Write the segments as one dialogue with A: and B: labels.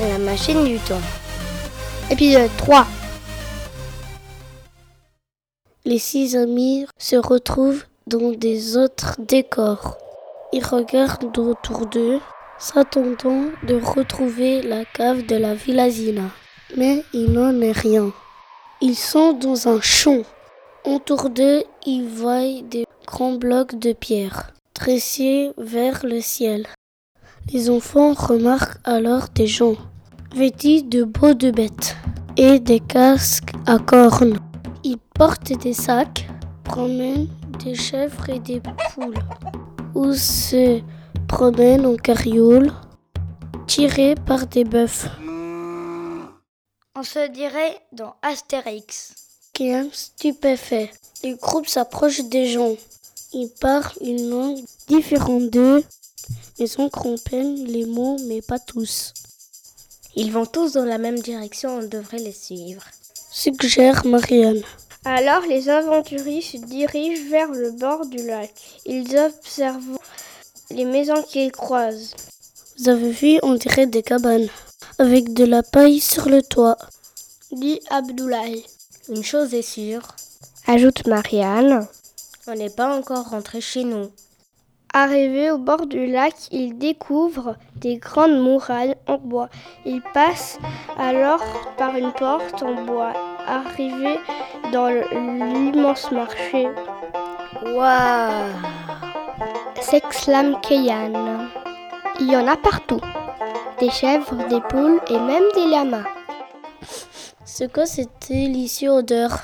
A: La machine du temps.
B: Épisode 3
C: Les six amis se retrouvent dans des autres décors. Ils regardent autour d'eux, s'attendant de retrouver la cave de la Villazina. Mais il n'en est rien. Ils sont dans un champ. Autour d'eux, ils voient des grands blocs de pierre tressés vers le ciel. Les enfants remarquent alors des gens vêtus de peaux de bêtes et des casques à cornes. Ils portent des sacs, promènent des chèvres et des poules, ou se promènent en carriole, tirés par des bœufs.
A: On se dirait dans Astérix.
C: Qu'un stupéfait. Les groupes s'approchent des gens. Ils parlent une langue différente d'eux, mais on comprend les mots, mais pas tous.
A: Ils vont tous dans la même direction, on devrait les suivre.
C: Suggère Marianne.
B: Alors les aventuriers se dirigent vers le bord du lac. Ils observent les maisons qu'ils croisent.
C: Vous avez vu, on dirait des cabanes, avec de la paille sur le toit.
B: Dit Abdoulaye.
A: Une chose est sûre,
B: Ajoute Marianne.
A: on n'est pas encore rentré chez nous.
B: Arrivés au bord du lac, ils découvrent des grandes murailles en bois. Ils passent alors par une porte en bois. Arrivés dans l'immense marché,
A: Waouh
B: s'exclame Keyan. Il y en a partout. Des chèvres, des poules et même des lamas.
C: C'est quoi cette délicieuse odeur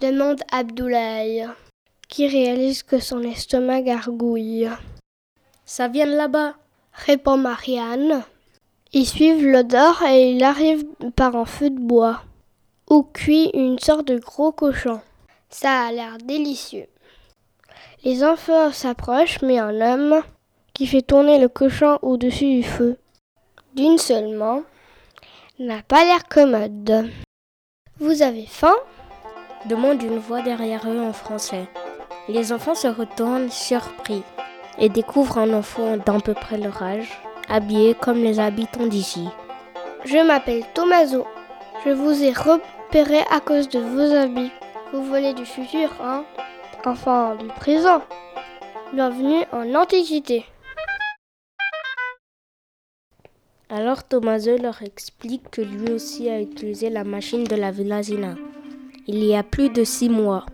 B: Demande Abdoulaye, qui réalise que son estomac gargouille.
A: Ça vient de là-bas.
B: Répond Marianne. Ils suivent l'odeur et ils arrivent par un feu de bois, où cuit une sorte de gros cochon. Ça a l'air délicieux. Les enfants s'approchent, mais un homme qui fait tourner le cochon au-dessus du feu, d'une seule main, n'a pas l'air commode. Vous avez faim?
A: demande une voix derrière eux en français. Les enfants se retournent surpris et découvrent un enfant d'à peu près leur âge, habillé comme les habitants d'ici.
B: Je m'appelle Tomaso. Je vous ai repéré à cause de vos habits. Vous venez du futur, hein? Enfin, du présent. Bienvenue en Antiquité.
A: Alors Tommaso leur explique que lui aussi a utilisé la machine de la Villazina. Il y a plus de six mois.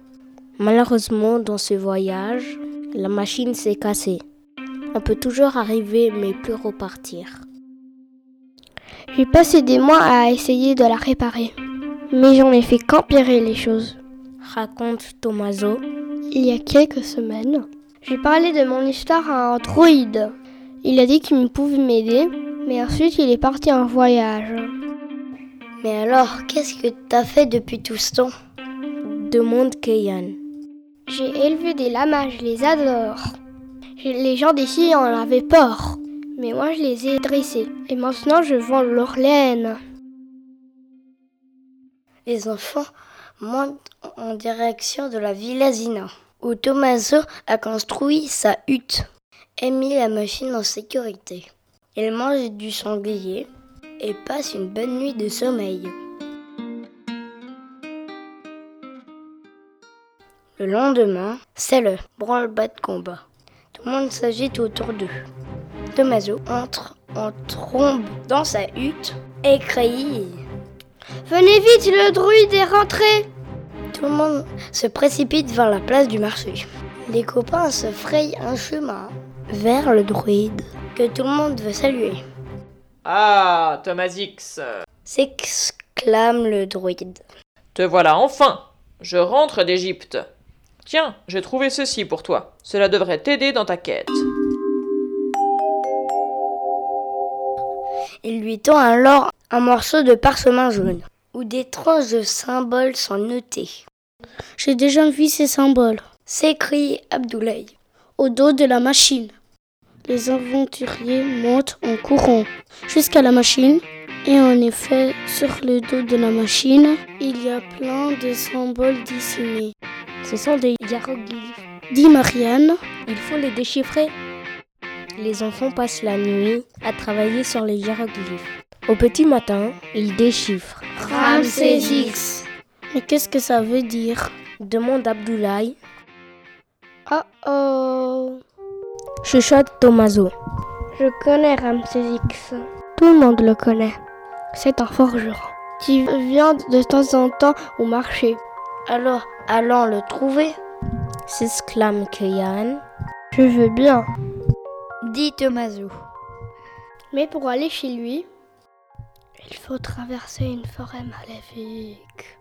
A: Malheureusement, dans ce voyage, la machine s'est cassée. On peut toujours arriver mais plus repartir.
B: J'ai passé des mois à essayer de la réparer. Mais j'en ai fait qu'empirer les choses.
A: Raconte Tommaso.
B: Il y a quelques semaines, j'ai parlé de mon histoire à un druide. Il a dit qu'il pouvait m'aider, mais ensuite il est parti en voyage.
A: Mais alors, qu'est-ce que t'as fait depuis tout ce temps? Demande Keyan.
B: J'ai élevé des lamas, je les adore. Les gens d'ici en avaient peur, mais moi je les ai dressés. Et maintenant je vends leur laine.
A: Les enfants montent en direction de la Villazina, où Tommaso a construit sa hutte et mis la machine en sécurité. Il mange du sanglier et passe une bonne nuit de sommeil. Le lendemain, c'est le branle-bas de combat. Tout le monde s'agite autour d'eux. Tommaso entre en trombe dans sa hutte et crie
B: Venez vite, le druide est rentré
A: Tout le monde se précipite vers la place du marché. Les copains se frayent un chemin vers le druide que tout le monde veut saluer.
D: Ah, Thomasix,
A: S'exclame le druide.
D: te voilà enfin Je rentre d'Égypte. Tiens, j'ai trouvé ceci pour toi. Cela devrait t'aider dans ta quête.
A: Il lui tend alors un morceau de parchemin jaune où des tranches de symboles sont notées.
C: J'ai déjà vu ces symboles
A: S'écrie Abdoulaye.
C: au dos de la machine. Les aventuriers montent en courant jusqu'à la machine et en effet, sur le dos de la machine, il y a plein de symboles dessinés.
A: Ce sont des hiéroglyphes.
C: Dit Marianne,
A: Il faut les déchiffrer. Les enfants passent la nuit à travailler sur les hiéroglyphes.
E: Au petit matin, il déchiffre.
C: Ramsès X. Mais qu'est-ce que ça veut dire?
E: Demande Abdoulaye.
B: Oh oh
E: Chuchote Tomaso.
B: Je connais Ramsès X. Tout le monde le connaît. C'est un forgeron qui vient de temps en temps au marché.
C: Alors, allons le trouver
E: s'exclame Keyan.
B: Je veux bien,
A: dit Tomaso.
B: Mais pour aller chez lui, il faut traverser une forêt maléfique.